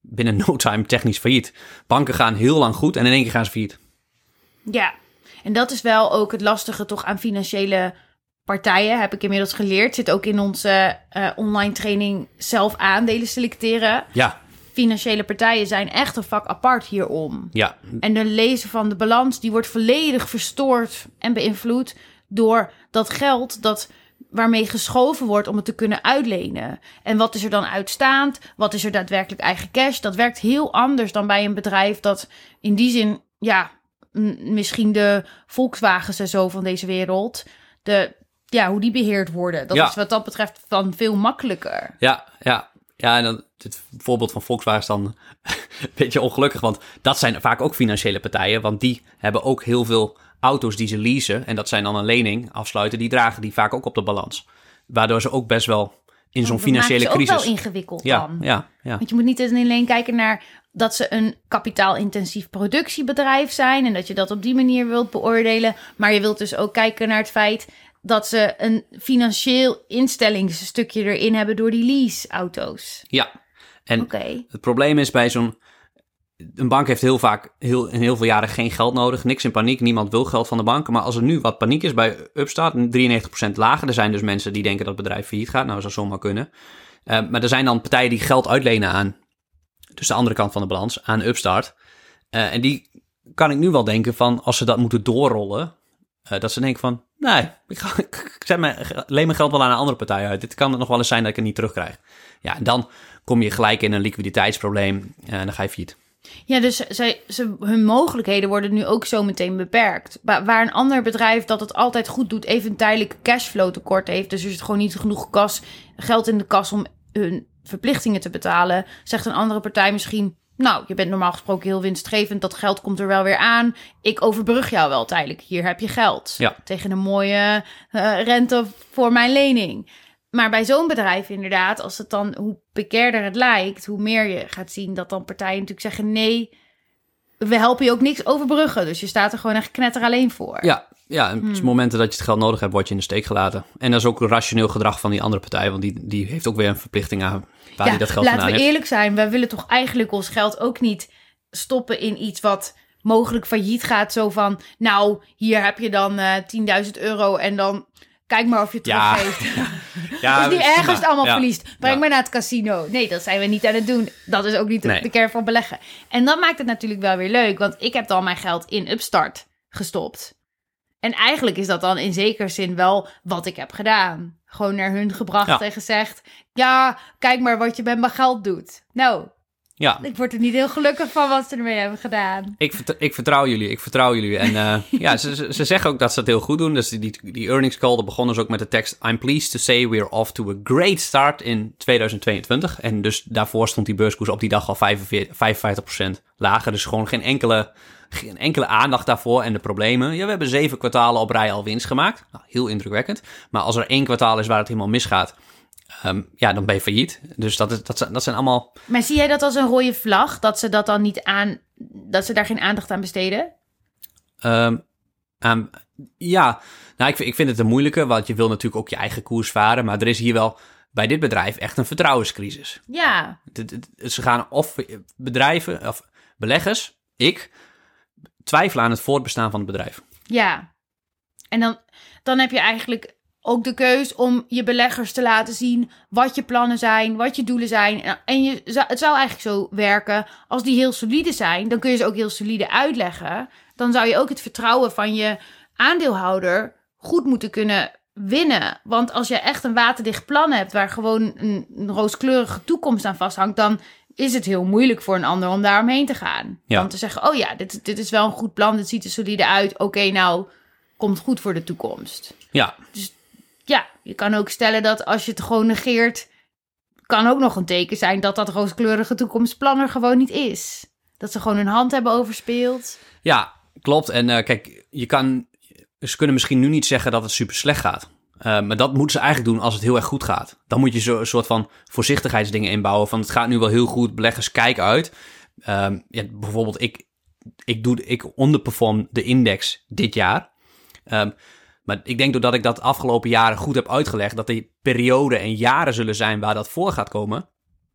binnen no time technisch failliet. Banken gaan heel lang goed en in één keer gaan ze failliet. Ja, en dat is wel ook het lastige toch aan financiële partijen, heb ik inmiddels geleerd. Zit ook in onze eh, online training zelf aandelen selecteren. Ja, Financiële partijen zijn echt een vak apart hierom. ja, En de lezen van de balans, die wordt volledig verstoord en beïnvloed door dat geld dat waarmee geschoven wordt om het te kunnen uitlenen. En wat is er dan uitstaand? Wat is er daadwerkelijk eigen cash? Dat werkt heel anders dan bij een bedrijf dat in die zin, ja, misschien de Volkswagens en zo van deze wereld, de, ja, hoe die beheerd worden. Dat Ja. is wat dat betreft van veel makkelijker. Ja, ja. Ja, en dan het voorbeeld van Volkswagen is dan een beetje ongelukkig, want dat zijn vaak ook financiële partijen, want die hebben ook heel veel auto's die ze leasen en dat zijn dan een lening afsluiten, die dragen die vaak ook op de balans. Waardoor ze ook best wel in zo'n Dat financiële maakt ze crisis. ook wel ingewikkeld ja, dan. ja, ja. Want je moet niet alleen kijken naar dat ze een kapitaalintensief productiebedrijf zijn en dat je dat op die manier wilt beoordelen. Maar je wilt dus ook kijken naar het feit dat ze een financieel instellingsstukje erin hebben door die leaseauto's. ja. En. Het probleem is bij zo'n. Een bank heeft heel vaak heel, in heel veel jaren geen geld nodig. Niks in paniek. Niemand wil geld van de bank. Maar als er nu wat paniek is bij Upstart, 93% lager. Er zijn dus mensen die denken dat het bedrijf failliet gaat. Nou, zou zomaar kunnen. Eh, maar er zijn dan partijen die geld uitlenen aan. Dus de andere kant van de balans, aan Upstart. Eh, en die kan ik nu wel denken van, als ze dat moeten doorrollen. eh, dat ze denken van, nee, ik, ga, ik zet mijn, leen mijn geld wel aan een andere partij uit. Dit kan het nog wel eens zijn dat ik het niet terugkrijg. Ja, en dan kom je gelijk in een liquiditeitsprobleem eh, en dan ga je failliet. Ja, dus zij, ze, hun mogelijkheden worden nu ook zo meteen beperkt. Wa- waar een ander bedrijf dat het altijd goed doet, even een tijdelijk cashflow tekort heeft. Dus er zit gewoon niet genoeg kas, geld in de kas om hun verplichtingen te betalen. Zegt een andere partij misschien, nou, je bent normaal gesproken heel winstgevend. Dat geld komt er wel weer aan. Ik overbrug jou wel tijdelijk. Hier heb je geld. Ja. Tegen een mooie eh, rente voor mijn lening. Maar bij zo'n bedrijf inderdaad, als het dan, hoe precairder het lijkt, hoe meer je gaat zien dat dan partijen natuurlijk zeggen, nee, we helpen je ook niks overbruggen. Dus je staat er gewoon echt knetter alleen voor. Ja, ja en op momenten dat je het geld nodig hebt, word je in de steek gelaten. En dat is ook rationeel gedrag van die andere partij, want die, die heeft ook weer een verplichting aan waar Ja, hij dat geld laten vandaan we heeft. eerlijk zijn, wij willen toch eigenlijk ons geld ook niet stoppen in iets wat mogelijk failliet gaat. Zo van, nou, hier heb je dan eh 10.000 euro en dan kijk maar of je het Ja. teruggeeft. Ja, dus prima. ergens het allemaal verliest. Breng maar naar het casino. Nee, dat zijn we niet aan het doen. Dat is ook niet de- Nee. de kern van beleggen. En dat maakt het natuurlijk wel weer leuk. Want ik heb dan mijn geld in Upstart gestopt. En eigenlijk is dat dan in zekere zin wel wat ik heb gedaan. Gewoon naar hun gebracht Ja. en gezegd... Ja, kijk maar wat je met mijn geld doet. Nou, Ja, ik word er niet heel gelukkig van wat ze ermee hebben gedaan. ik, vert- ik vertrouw jullie, ik vertrouw jullie. En eh, ja, ze, ze, ze zeggen ook dat ze het heel goed doen. Dus die, die, die earnings call, daar begonnen ze ook met de tekst... I'm pleased to say we're off to a great start in 2022. En dus daarvoor stond die beurskoers op die dag al 45, 55% lager. Dus gewoon geen enkele, geen enkele aandacht daarvoor en de problemen. Ja, we hebben zeven kwartalen op rij al winst gemaakt. Nou, heel indrukwekkend. Maar als er één kwartaal is waar het helemaal misgaat... ehm, ja, dan ben je failliet. Dus dat, is, dat, zijn, dat zijn allemaal... Maar zie jij dat als een rode vlag? Dat ze dat dan niet aan... Dat ze daar geen aandacht aan besteden? Ehm, ehm, ja, nou, ik, vind- ik vind het een moeilijke, want je wil natuurlijk ook je eigen koers varen. Maar er is hier wel bij dit bedrijf echt een vertrouwenscrisis. Ja, Ze gaan of bedrijven, of beleggers, ik, twijfelen aan het voortbestaan van het bedrijf. Ja. En dan, dan heb je eigenlijk ook de keus om je beleggers te laten zien wat je plannen zijn, wat je doelen zijn. En- je, het zou eigenlijk zo werken, als die heel solide zijn, dan kun je ze ook heel solide uitleggen. Dan zou je ook het vertrouwen van je aandeelhouder goed moeten kunnen winnen. Want als je echt een waterdicht plan hebt waar gewoon een, rooskleurige toekomst aan vasthangt, dan is het heel moeilijk voor een ander om daar omheen te gaan. Ja. Dan te zeggen, oh ja, dit, dit is wel een goed plan, dit ziet er solide uit. Oké, nou, komt goed voor de toekomst. Ja, Ja, je kan ook stellen dat als je het gewoon negeert, kan ook nog een teken zijn dat dat rooskleurige toekomstplan er gewoon niet is. Dat ze gewoon hun hand hebben overspeeld. ja klopt. En eh, kijk, je kan, ze kunnen misschien nu niet zeggen dat het super slecht gaat. Eh, maar dat moeten ze eigenlijk doen als het heel erg goed gaat. Dan moet je een soort van voorzichtigheidsdingen inbouwen. Van het gaat nu wel heel goed, beleggers kijk uit. Ehm, ja, bijvoorbeeld, ik, ik, doe, ik onderperform de index dit jaar. Ehm, maar ik denk doordat ik dat afgelopen jaren goed heb uitgelegd, dat er perioden en jaren zullen zijn waar dat voor gaat komen.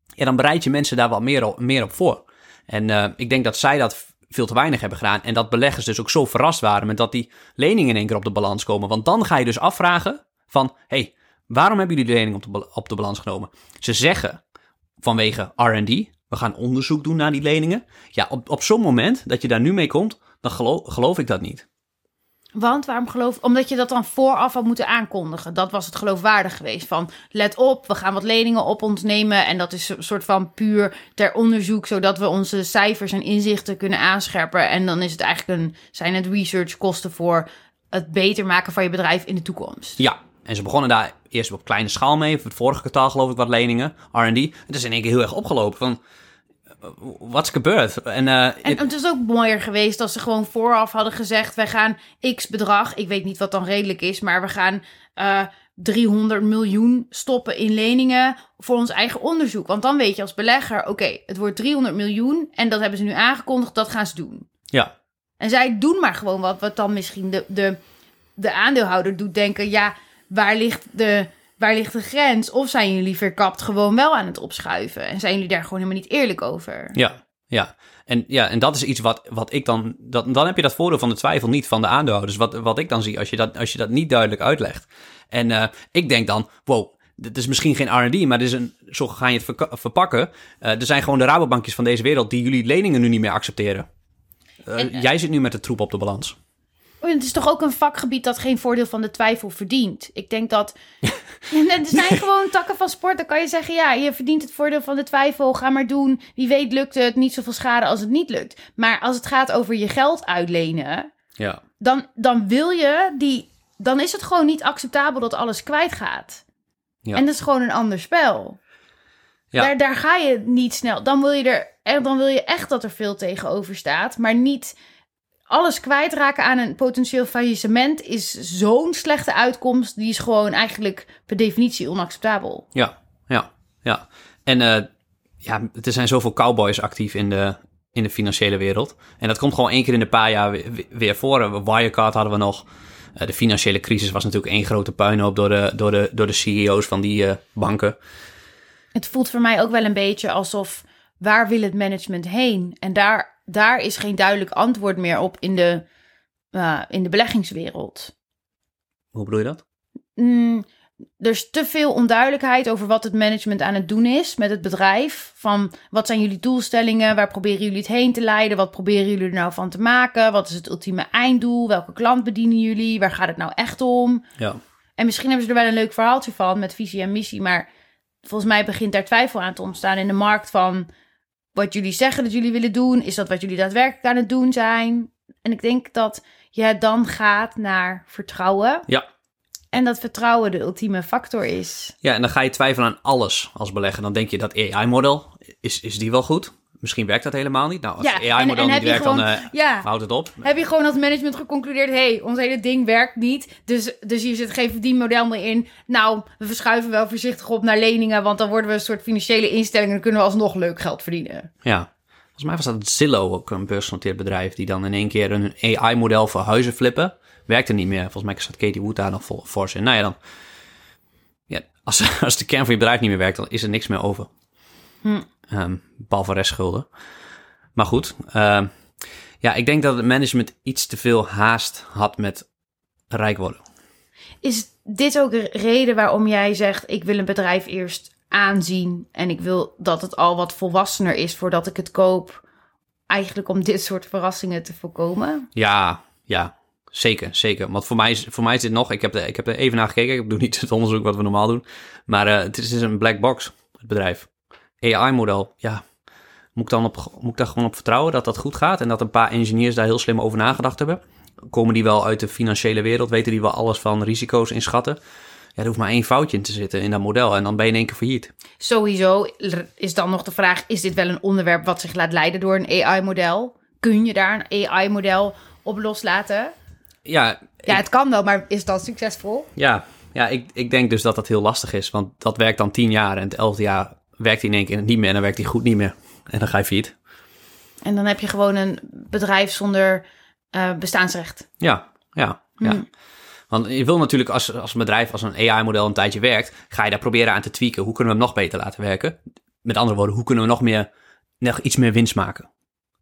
Ja, dan bereid je mensen daar wat meer op, meer op voor. En eh, ik denk dat zij dat veel te weinig hebben gedaan. En dat beleggers dus ook zo verrast waren met dat die leningen in één keer op de balans komen. Want dan ga je dus afvragen van, hey, waarom hebben jullie de lening op de, balans genomen? Ze zeggen vanwege R&D, we gaan onderzoek doen naar die leningen. Ja, op, op zo'n moment dat je daar nu mee komt, dan geloof ik dat niet. Want waarom geloof Omdat je dat dan vooraf had moeten aankondigen. Dat was het geloofwaardig geweest. Van let op, we gaan wat leningen op ons nemen. En dat is een soort van puur ter onderzoek. Zodat we onze cijfers en inzichten kunnen aanscherpen. En dan is het eigenlijk een, zijn het researchkosten voor het beter maken van je bedrijf in de toekomst. Ja, en ze begonnen daar eerst op kleine schaal mee. Het vorige kwartaal geloof ik wat leningen, R&D. Het is in één keer heel erg opgelopen van... Wat is gebeurd? En, eh, En het is ook mooier geweest als ze gewoon vooraf hadden gezegd: wij gaan x bedrag, ik weet niet wat dan redelijk is, maar we gaan eh 300 miljoen stoppen in leningen voor ons eigen onderzoek. Want dan weet je als belegger: oké, het wordt 300 miljoen en dat hebben ze nu aangekondigd, dat gaan ze doen. ja, En zij doen maar gewoon wat, wat dan misschien de, de, de aandeelhouder doet denken: ja, waar ligt de. Waar ligt de grens? Of zijn jullie verkapt gewoon wel aan het opschuiven? En zijn jullie daar gewoon helemaal niet eerlijk over? Ja, ja. En, ja, en dat is iets wat, wat ik dan, dat, dan heb je dat voordeel van de twijfel niet van de aandeelhouders. Wat, wat ik dan zie als je dat, als je dat niet duidelijk uitlegt. En eh, ik denk dan, wow, dit is misschien geen R&D, maar dit is een, zo ga je het verpakken. Eh, er zijn gewoon de Rabobankjes van deze wereld die jullie leningen nu niet meer accepteren. En, eh, jij zit nu met de troep op de balans. Oh, Het is toch ook een vakgebied dat geen voordeel van de twijfel verdient. Ik denk dat. Er zijn gewoon takken van sport. Dan kan je zeggen: ja, je verdient het voordeel van de twijfel. Ga maar doen. Wie weet lukt het. Niet zoveel schade als het niet lukt. Maar als het gaat over je geld uitlenen. Ja, Dan, dan wil je die. Dan is het gewoon niet acceptabel dat alles kwijtgaat. Ja. En dat is gewoon een ander spel. Ja. Daar, daar ga je niet snel. Dan wil je er. En dan wil je echt dat er veel tegenover staat. Maar niet alles kwijtraken aan een potentieel faillissement is zo'n slechte uitkomst. Die is gewoon eigenlijk per definitie onacceptabel. ja, ja, ja. En eh, ja, er zijn zoveel cowboys actief in de, in de financiële wereld. En dat komt gewoon één keer in de paar jaar weer, weer voor. Wirecard hadden we nog. Eh, de financiële crisis was natuurlijk één grote puinhoop door de, door de, door de CEO's van die eh, banken. Het voelt voor mij ook wel een beetje alsof waar wil het management heen? En daar, daar is geen duidelijk antwoord meer op in de, eh, in de beleggingswereld. Hoe bedoel je dat? Mm, er is te veel onduidelijkheid over wat het management aan het doen is met het bedrijf. Van wat zijn jullie doelstellingen? Waar proberen jullie het heen te leiden? Wat proberen jullie er nou van te maken? Wat is het ultieme einddoel? Welke klant bedienen jullie? Waar gaat het nou echt om? Ja, En misschien hebben ze er wel een leuk verhaaltje van met visie en missie. Maar volgens mij begint daar twijfel aan te ontstaan in de markt van wat jullie zeggen dat jullie willen doen. Is dat wat jullie daadwerkelijk aan het doen zijn? En ik denk dat je dan gaat naar vertrouwen. ja. En dat vertrouwen de ultieme factor is. Ja, en dan ga je twijfelen aan alles als belegger. Dan denk je dat AI-model, is, is die wel goed? Misschien werkt dat helemaal niet. Nou, als Ja, AI-model niet werkt, dan gewoon- eh, Ja, houdt het op. heb je gewoon als management geconcludeerd... hé, hey, ons hele ding werkt niet. Dus, dus hier zit geen verdienmodel meer in. Nou, we verschuiven wel voorzichtig op naar leningen... want dan worden we een soort financiële instelling... en dan kunnen we alsnog leuk geld verdienen. Ja. Volgens mij was dat Zillow, ook een beursgenoteerd bedrijf, die dan in één keer een AI-model voor huizen flippen. Werkte niet meer. Volgens mij zat Katie Wood daar nog voor, voor. Nou ja, dan. Ja, als, als de kern van je bedrijf niet meer werkt, dan is er niks meer over. Hm. Ehm, behalve restschulden. Maar goed. ehm, ja, ik denk dat het management iets te veel haast had met rijk worden. Is dit ook een reden waarom jij zegt... ik wil een bedrijf eerst aanzien... en ik wil dat het al wat volwassener is voordat ik het koop... eigenlijk om dit soort verrassingen te voorkomen? Ja, ja, zeker, zeker. Want voor mij is, voor mij is dit nog, ik heb, er, ik heb er even naar gekeken, ik doe niet het onderzoek wat we normaal doen, maar eh, het, is, het is een black box, het bedrijf. AI-model, ja, moet ik, dan op, moet ik daar gewoon op vertrouwen dat dat goed gaat en dat een paar engineers daar heel slim over nagedacht hebben? Komen die wel uit de financiële wereld, weten die wel alles van risico's inschatten? Ja, er hoeft maar één foutje in te zitten in dat model en dan ben je in één keer failliet. Sowieso is dan nog de vraag: is dit wel een onderwerp wat zich laat leiden door een AI-model? Kun je daar een AI-model op loslaten? Ja, Ja, het kan wel, maar is dat succesvol? Ja, ja ik, ik denk dus dat dat heel lastig is. Want dat werkt dan tien jaar en het elfde jaar werkt hij in één keer niet meer. En dan werkt hij goed niet meer. En dan ga je failliet. En dan heb je gewoon een bedrijf zonder eh, bestaansrecht. Ja, ja, ja. Hmm. Want je wil natuurlijk als, als een bedrijf, als een AI-model een tijdje werkt, ga je daar proberen aan te tweaken. Hoe kunnen we hem nog beter laten werken? Met andere woorden, hoe kunnen we nog, meer, nog iets meer winst maken?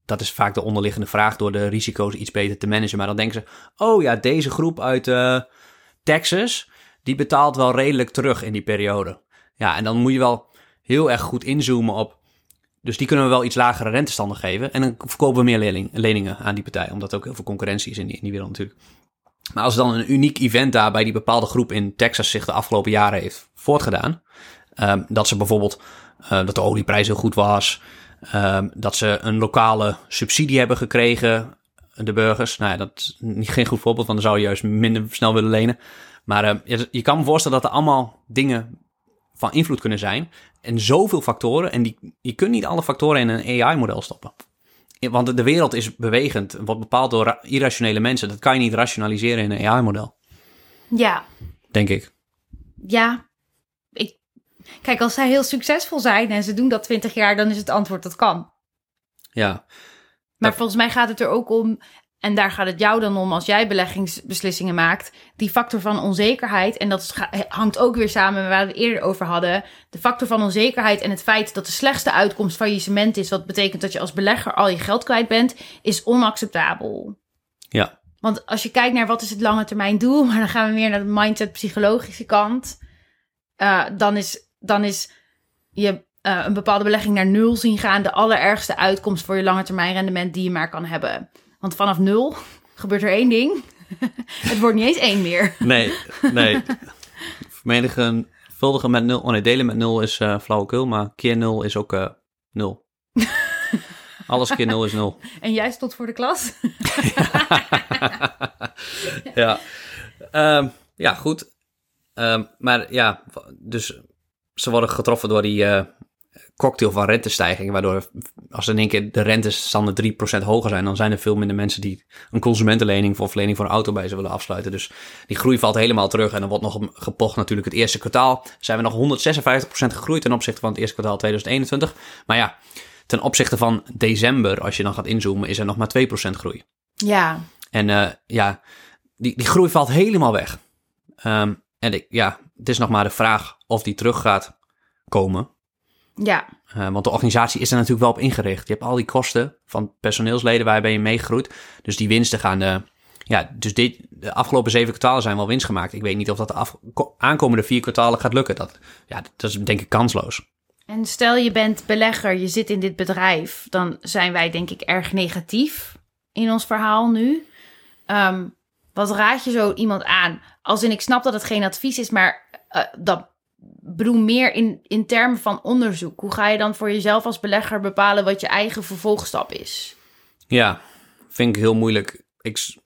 Dat is vaak de onderliggende vraag door de risico's iets beter te managen. Maar dan denken ze, oh ja, deze groep uit eh, Texas, die betaalt wel redelijk terug in die periode. Ja, en dan moet je wel heel erg goed inzoomen op. Dus die kunnen we wel iets lagere rentestanden geven. En dan verkopen we meer lening, leningen aan die partij. Omdat ook heel veel concurrentie is in die, in die wereld natuurlijk. Maar als dan een uniek event daar bij die bepaalde groep in Texas zich de afgelopen jaren heeft voortgedaan. ehm, dat ze bijvoorbeeld, eh, dat de olieprijs heel goed was. ehm, dat ze een lokale subsidie hebben gekregen, de burgers. Nou ja, dat is niet, geen goed voorbeeld, want dan zou je juist minder snel willen lenen. Maar eh, je, je kan me voorstellen dat er allemaal dingen van invloed kunnen zijn. En zoveel factoren. En die, je kunt niet alle factoren in een AI-model stoppen. Want de wereld is bewegend, wordt bepaald door ra- irrationele mensen. Dat kan je niet rationaliseren in een AI-model, Ja, denk ik. ja. Ik, kijk, als zij heel succesvol zijn en ze doen dat 20 jaar, dan is het antwoord dat kan. Ja, Maar Dat- volgens mij gaat het er ook om, en daar gaat het jou dan om als jij beleggingsbeslissingen maakt, die factor van onzekerheid. En dat hangt ook weer samen met waar we het eerder over hadden. De factor van onzekerheid en het feit dat de slechtste uitkomst faillissement is, wat betekent dat je als belegger al je geld kwijt bent, is onacceptabel. ja, Want als je kijkt naar wat is het lange termijn doel, maar dan gaan we meer naar de mindset psychologische kant. eh, dan, is, dan is je eh, een bepaalde belegging naar nul zien gaan de allerergste uitkomst voor je lange termijn rendement die je maar kan hebben. Want vanaf nul gebeurt er één ding. het wordt niet eens één meer. nee, nee. Vermenigvuldigen met nul, oh nee, delen met nul is eh flauwekul, maar keer nul is ook eh, nul. Alles keer nul is nul. En jij stond voor de klas. ja. Ehm, ja, goed. Ehm, maar ja, dus ze worden getroffen door die eh, cocktail van rentestijging. Waardoor als in één keer de rentestanden 3% hoger zijn, dan zijn er veel minder mensen die een consumentenlening of lening voor een auto bij ze willen afsluiten. Dus die groei valt helemaal terug. En dan wordt nog gepocht natuurlijk het eerste kwartaal. Zijn we nog 156% gegroeid ten opzichte van het eerste kwartaal 2021. Maar ja, ten opzichte van december, als je dan gaat inzoomen, is er nog maar 2% groei. Ja, En eh, ja, die, die groei valt helemaal weg. Ehm, en ik, ja, het is nog maar de vraag of die terug gaat komen. Ja, Eh, want de organisatie is er natuurlijk wel op ingericht. Je hebt al die kosten van personeelsleden, waar ben je meegegroeid. Dus die winsten gaan... eh, ja, dus dit, de afgelopen zeven kwartalen zijn wel winst gemaakt. Ik weet niet of dat de af, aankomende vier kwartalen gaat lukken. Dat, ja, dat is denk ik kansloos. En stel je bent belegger, je zit in dit bedrijf, dan zijn wij denk ik erg negatief in ons verhaal nu. Ehm, wat raad je zo iemand aan? Als in, ik snap dat het geen advies is, maar eh, dat bedoel meer in, in termen van onderzoek. Hoe ga je dan voor jezelf als belegger bepalen wat je eigen vervolgstap is? Ja, vind ik heel moeilijk. Ik,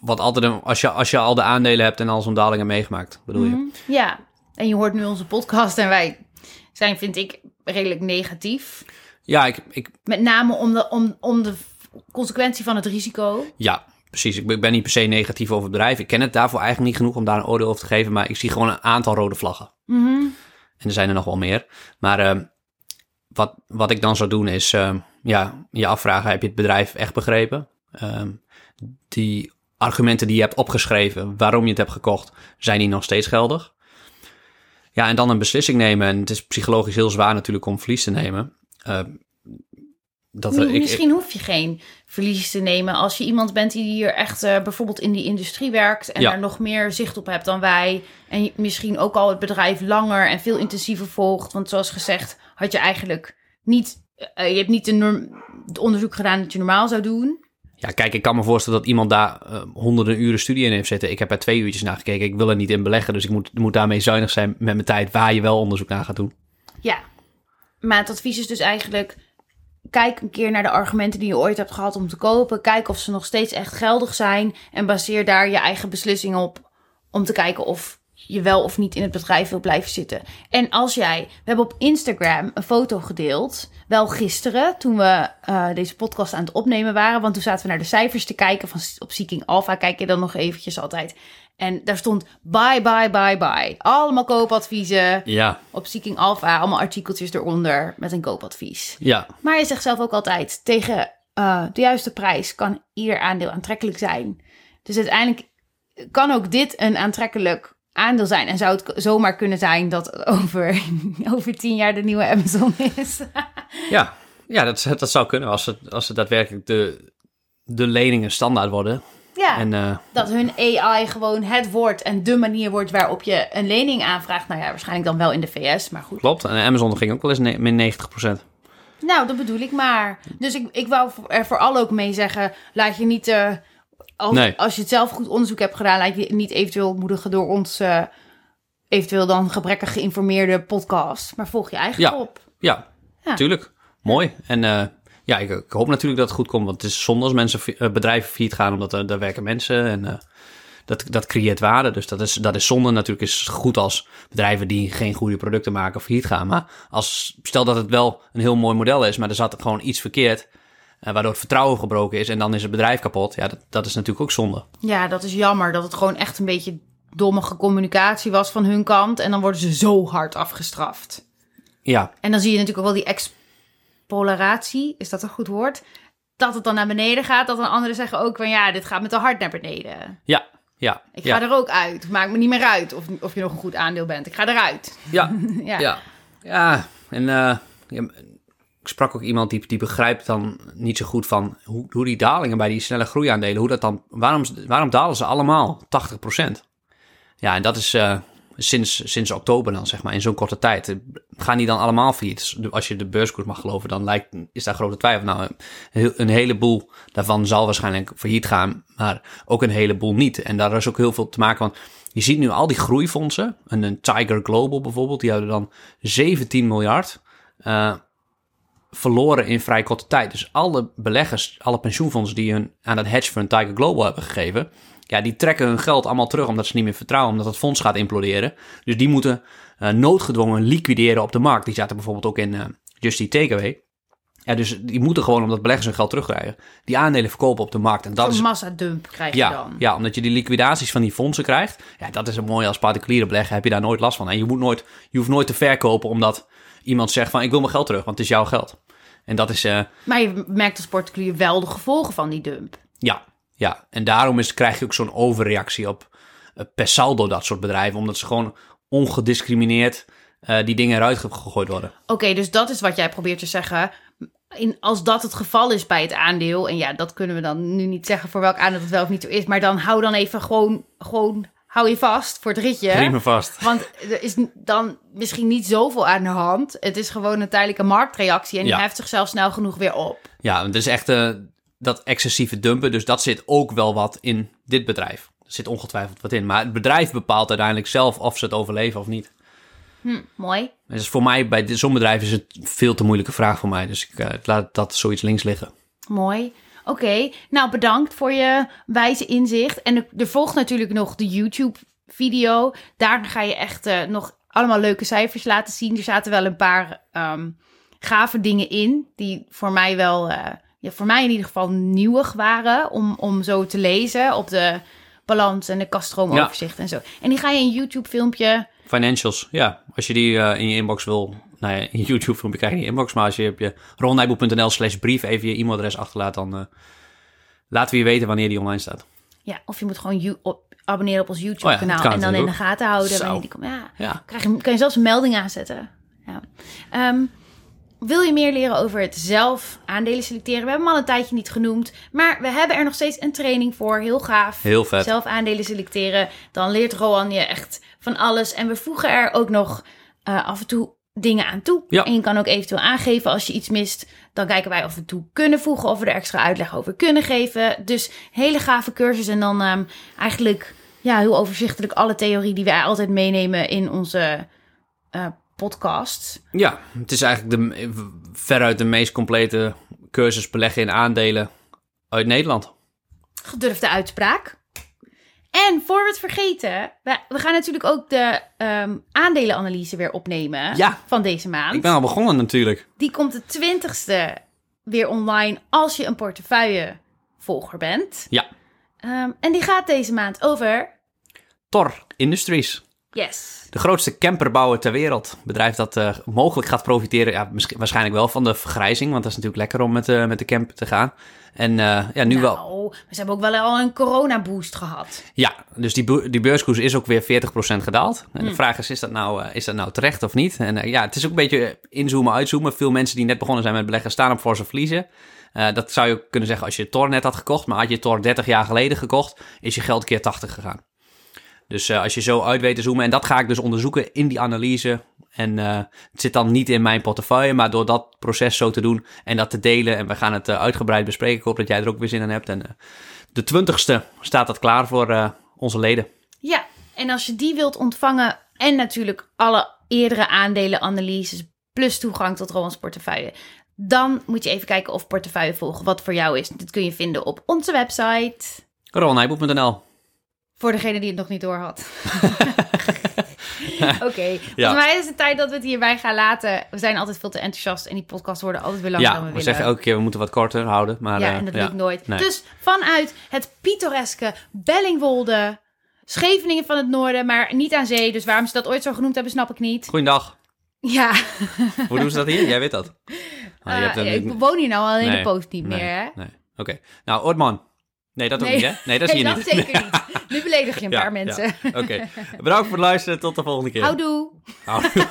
wat altijd een, als, je, als je al de aandelen hebt en al zo'n daling hebt meegemaakt, bedoel je? Mhm. Ja, en je hoort nu onze podcast en wij zijn, vind ik, redelijk negatief. Ja, ik, ik, Met name om de, om, om de consequentie van het risico. ja, precies. Ik ben, niet per se negatief over het bedrijf. Ik ken het daarvoor eigenlijk niet genoeg om daar een oordeel over te geven. Maar ik zie gewoon een aantal rode vlaggen. Mhm. En er zijn er nog wel meer. Maar ehm, wat, wat ik dan zou doen is ehm, ja, je afvragen, heb je het bedrijf echt begrepen? Ehm, die argumenten die je hebt opgeschreven, waarom je het hebt gekocht, zijn die nog steeds geldig? Ja, en dan een beslissing nemen. En het is psychologisch heel zwaar natuurlijk om verlies te nemen. Dat er- ik- Misschien hoef je geen verlies te nemen als je iemand bent die hier echt eh, bijvoorbeeld in die industrie werkt en Ja. daar nog meer zicht op hebt dan wij. En misschien ook al het bedrijf langer en veel intensiever volgt. Want zoals gezegd, had je eigenlijk niet, eh, je hebt niet de norm, het onderzoek gedaan dat je normaal zou doen. Ja, kijk, ik kan me voorstellen dat iemand daar eh, honderden uren studie in heeft zitten. Ik heb er twee uurtjes naar gekeken. Ik wil er niet in beleggen, dus ik moet, moet daarmee zuinig zijn met mijn tijd waar je wel onderzoek naar gaat doen. Ja, maar het advies is dus eigenlijk... Kijk een keer naar de argumenten die je ooit hebt gehad om te kopen. Kijk of ze nog steeds echt geldig zijn. En baseer daar je eigen beslissing op. Om te kijken of je wel of niet in het bedrijf wil blijven zitten. En als jij... We hebben op Instagram een foto gedeeld. Wel gisteren, toen we eh, deze podcast aan het opnemen waren. Want toen zaten we naar de cijfers te kijken. Van, op Seeking Alpha kijk je dan nog eventjes altijd. En daar stond bye, bye, bye, bye. Allemaal koopadviezen Ja, op Seeking Alpha allemaal artikeltjes eronder met een koopadvies. ja, Maar je zegt zelf ook altijd, tegen eh, de juiste prijs kan ieder aandeel aantrekkelijk zijn. Dus uiteindelijk kan ook dit een aantrekkelijk aandeel zijn. En zou het zomaar kunnen zijn dat over, over tien jaar de nieuwe Amazon is. ja. Ja, dat, dat zou kunnen als het, als het daadwerkelijk de, de leningen standaard worden. Ja, En eh, dat hun AI gewoon het wordt en de manier wordt waarop je een lening aanvraagt. Nou ja, waarschijnlijk dan wel in de VS, maar goed. klopt. En Amazon ging ook wel eens min 90%. Nou, dat bedoel ik maar. Dus ik, ik wou voor- er vooral ook mee zeggen, laat je niet, eh, als, Nee. als je het zelf goed onderzoek hebt gedaan, laat je niet eventueel moedigen door ons, eh, eventueel dan gebrekkig geïnformeerde podcast. Maar volg je eigen Ja. op. Ja, Ja. tuurlijk. Mooi. En ja, ik, ik hoop natuurlijk dat het goed komt. Want het is zonde als mensen, eh, bedrijven failliet gaan, omdat er, daar werken mensen. En eh, dat, dat creëert waarde. Dus dat is, dat is zonde. Natuurlijk is goed als bedrijven die geen goede producten maken failliet gaan. Maar als, stel dat het wel een heel mooi model is, maar er zat gewoon iets verkeerd. eh, waardoor het vertrouwen gebroken is en dan is het bedrijf kapot. Ja, dat, dat is natuurlijk ook zonde. Ja, dat is jammer dat het gewoon echt een beetje dommige communicatie was van hun kant. En dan worden ze zo hard afgestraft. Ja, En dan zie je natuurlijk ook wel die exploratie, is dat een goed woord? Dat het dan naar beneden gaat, dat dan anderen zeggen ook van ja, dit gaat me te hard naar beneden. ja, ja. Ik ja, ga er ook uit. Maakt me niet meer uit of, of je nog een goed aandeel bent. Ik ga eruit. ja, Ja. ja. Ja, en eh, ja, ik sprak ook iemand die, die begrijpt dan niet zo goed van hoe, hoe die dalingen bij die snelle groeiaandelen, hoe dat dan, waarom, waarom dalen ze allemaal 80%? Ja, en dat is eh, sinds, sinds oktober dan, zeg maar, in zo'n korte tijd. Eh, Gaan die dan allemaal failliet? Dus Als je de beurskoers mag geloven, dan lijkt, is daar grote twijfel. Nou, een, heleboel daarvan zal waarschijnlijk failliet gaan, maar ook een heleboel niet. En daar is ook heel veel te maken, want je ziet nu al die groeifondsen, een, een Tiger Global bijvoorbeeld, die hadden dan 17 miljard eh, verloren in vrij korte tijd. Dus alle beleggers, alle pensioenfondsen die hun aan dat hedge fund Tiger Global hebben gegeven, ja, die trekken hun geld allemaal terug omdat ze niet meer vertrouwen, omdat het fonds gaat imploderen. Dus die moeten eh, noodgedwongen liquideren op de markt. Die zaten bijvoorbeeld ook in eh Just Eat Takeaway. Ja, dus die moeten gewoon, omdat beleggers hun geld terugkrijgen, die aandelen verkopen op de markt. En dat Een is massadump krijg je ja, dan. ja, omdat je die liquidaties van die fondsen krijgt. Ja, dat is een mooi als particuliere belegger. Heb je daar nooit last van. En je, moet nooit, je hoeft nooit te verkopen omdat iemand zegt van ik wil mijn geld terug, want het is jouw geld. En dat is, eh, Maar je merkt als particulier wel de gevolgen van die dump. ja, ja. En daarom is, krijg je ook zo'n overreactie op eh, per saldo dat soort bedrijven. Omdat ze gewoon ongediscrimineerd eh, die dingen eruit ge- gegooid worden. Oké, dus dat is wat jij probeert te zeggen. In, als dat het geval is bij het aandeel, en ja, dat kunnen we dan nu niet zeggen voor welk aandeel het wel of niet zo is, maar dan hou dan even gewoon, gewoon hou je vast voor het ritje. Prima vast. Want er is dan misschien niet zoveel aan de hand. Het is gewoon een tijdelijke marktreactie en die Ja. heft zichzelf snel genoeg weer op. Ja, het is echt eh, dat excessieve dumpen. Dus dat zit ook wel wat in dit bedrijf. Er zit ongetwijfeld wat in. Maar het bedrijf bepaalt uiteindelijk zelf of ze het overleven of niet. Hm, mooi. Dus voor mij, bij zo'n bedrijf, is het veel te moeilijke vraag voor mij. Dus ik eh, laat dat zoiets links liggen. Mooi. Oké, nou bedankt voor je wijze inzicht. En er, er volgt natuurlijk nog de YouTube-video. Daar ga je echt eh, nog allemaal leuke cijfers laten zien. Er zaten wel een paar ehm, gave dingen in, die voor mij wel, eh, ja, voor mij in ieder geval nieuwig waren om, om zo te lezen op de balans en de kaststroomoverzicht en zo. En die ga je in een YouTube-filmpje. Financials, ja. Als je die eh, in je inbox wil... Nou ja, in je YouTube-filmpje krijg je die inbox. Maar als je op je ronijboek.nl slash brief even je e-mailadres achterlaat... dan eh, laten we je weten wanneer die online staat. Ja, of je moet gewoon you- op, abonneren op ons Oh ja, YouTube-kanaal dat kan en dan in de gaten houden wanneer die komt. Ja, Ja. krijg je, kan je zelfs een melding aanzetten. Ja. Ehm, wil je meer leren over het zelf aandelen selecteren? We hebben hem al een tijdje niet genoemd, maar we hebben er nog steeds een training voor. Heel gaaf. Heel vet. Zelf aandelen selecteren. Dan leert Roan je echt van alles. En we voegen er ook nog eh, af en toe dingen aan toe. Ja. En je kan ook eventueel aangeven als je iets mist. Dan kijken wij of we toe kunnen voegen. Of we er extra uitleg over kunnen geven. Dus hele gave cursus. En dan ehm, eigenlijk ja, heel overzichtelijk alle theorie die wij altijd meenemen in onze eh podcast. Ja, het is eigenlijk de, veruit de meest complete cursus beleggen in aandelen uit Nederland. Gedurfde uitspraak. En voor we het vergeten, we, we gaan natuurlijk ook de ehm, aandelenanalyse weer opnemen Ja. van deze maand. Ik ben al begonnen natuurlijk. Die komt de 20ste weer online als je een portefeuillevolger bent. Ja. Ehm, en die gaat deze maand over. Tor Industries. Yes. De grootste camperbouwer ter wereld. Een bedrijf dat eh, mogelijk gaat profiteren, ja, waarschijnlijk wel van de vergrijzing. Want dat is natuurlijk lekker om met, eh, met de camper te gaan. En eh, ja, nu wel. Nou, maar ze hebben ook wel al een coronaboost gehad. Ja, dus die, die beurskoers is ook weer 40% gedaald. En de vraag is, is dat, nou, is dat nou terecht of niet? En ja, het is ook een beetje inzoomen, uitzoomen. Veel mensen die net begonnen zijn met beleggen staan op forse verliezen. Eh, dat zou je kunnen zeggen als je Tor net had gekocht. Maar had je Tor 30 jaar geleden gekocht, is je geld keer 80 gegaan. Dus eh, als je zo uit weet te zoomen, en dat ga ik dus onderzoeken in die analyse. En eh, het zit dan niet in mijn portefeuille, maar door dat proces zo te doen en dat te delen. En we gaan het eh, uitgebreid bespreken. Ik hoop dat jij er ook weer zin in hebt. En de 20ste staat dat klaar voor onze leden. Ja, en als je die wilt ontvangen en natuurlijk alle eerdere aandelenanalyses plus toegang tot Rowan's portefeuille, dan moet je even kijken of portefeuille volgen wat voor jou is. Dit kun je vinden op onze website. Ronijboek.nl Voor degene die het nog niet door had. Oké, Ja. volgens mij is het tijd dat we het hierbij gaan laten. We zijn altijd veel te enthousiast en die podcasts worden altijd weer langer dan Ja, we we willen. zeggen elke keer we moeten wat korter houden. Maar, ja, eh, en dat lukt nooit. Nee. Dus vanuit het pittoreske Bellingwolde, Scheveningen van het Noorden, maar niet aan zee. Dus waarom ze dat ooit zo genoemd hebben, snap ik niet. Goeiedag. Ja, Hoe doen ze dat hier? Jij weet dat. Ah, je hebt eh, ik woon hier nou al in de post niet nee, meer, hè? Nee. Oké. Nou, Ortman. Nee, dat ook Nee. niet, hè? Nee, dat zie je Nee, niet. zeker niet. Nu beledig je een Ja, paar mensen. ja. Oké. Bedankt voor het luisteren. Tot de volgende keer. Houdoe. Houdoe.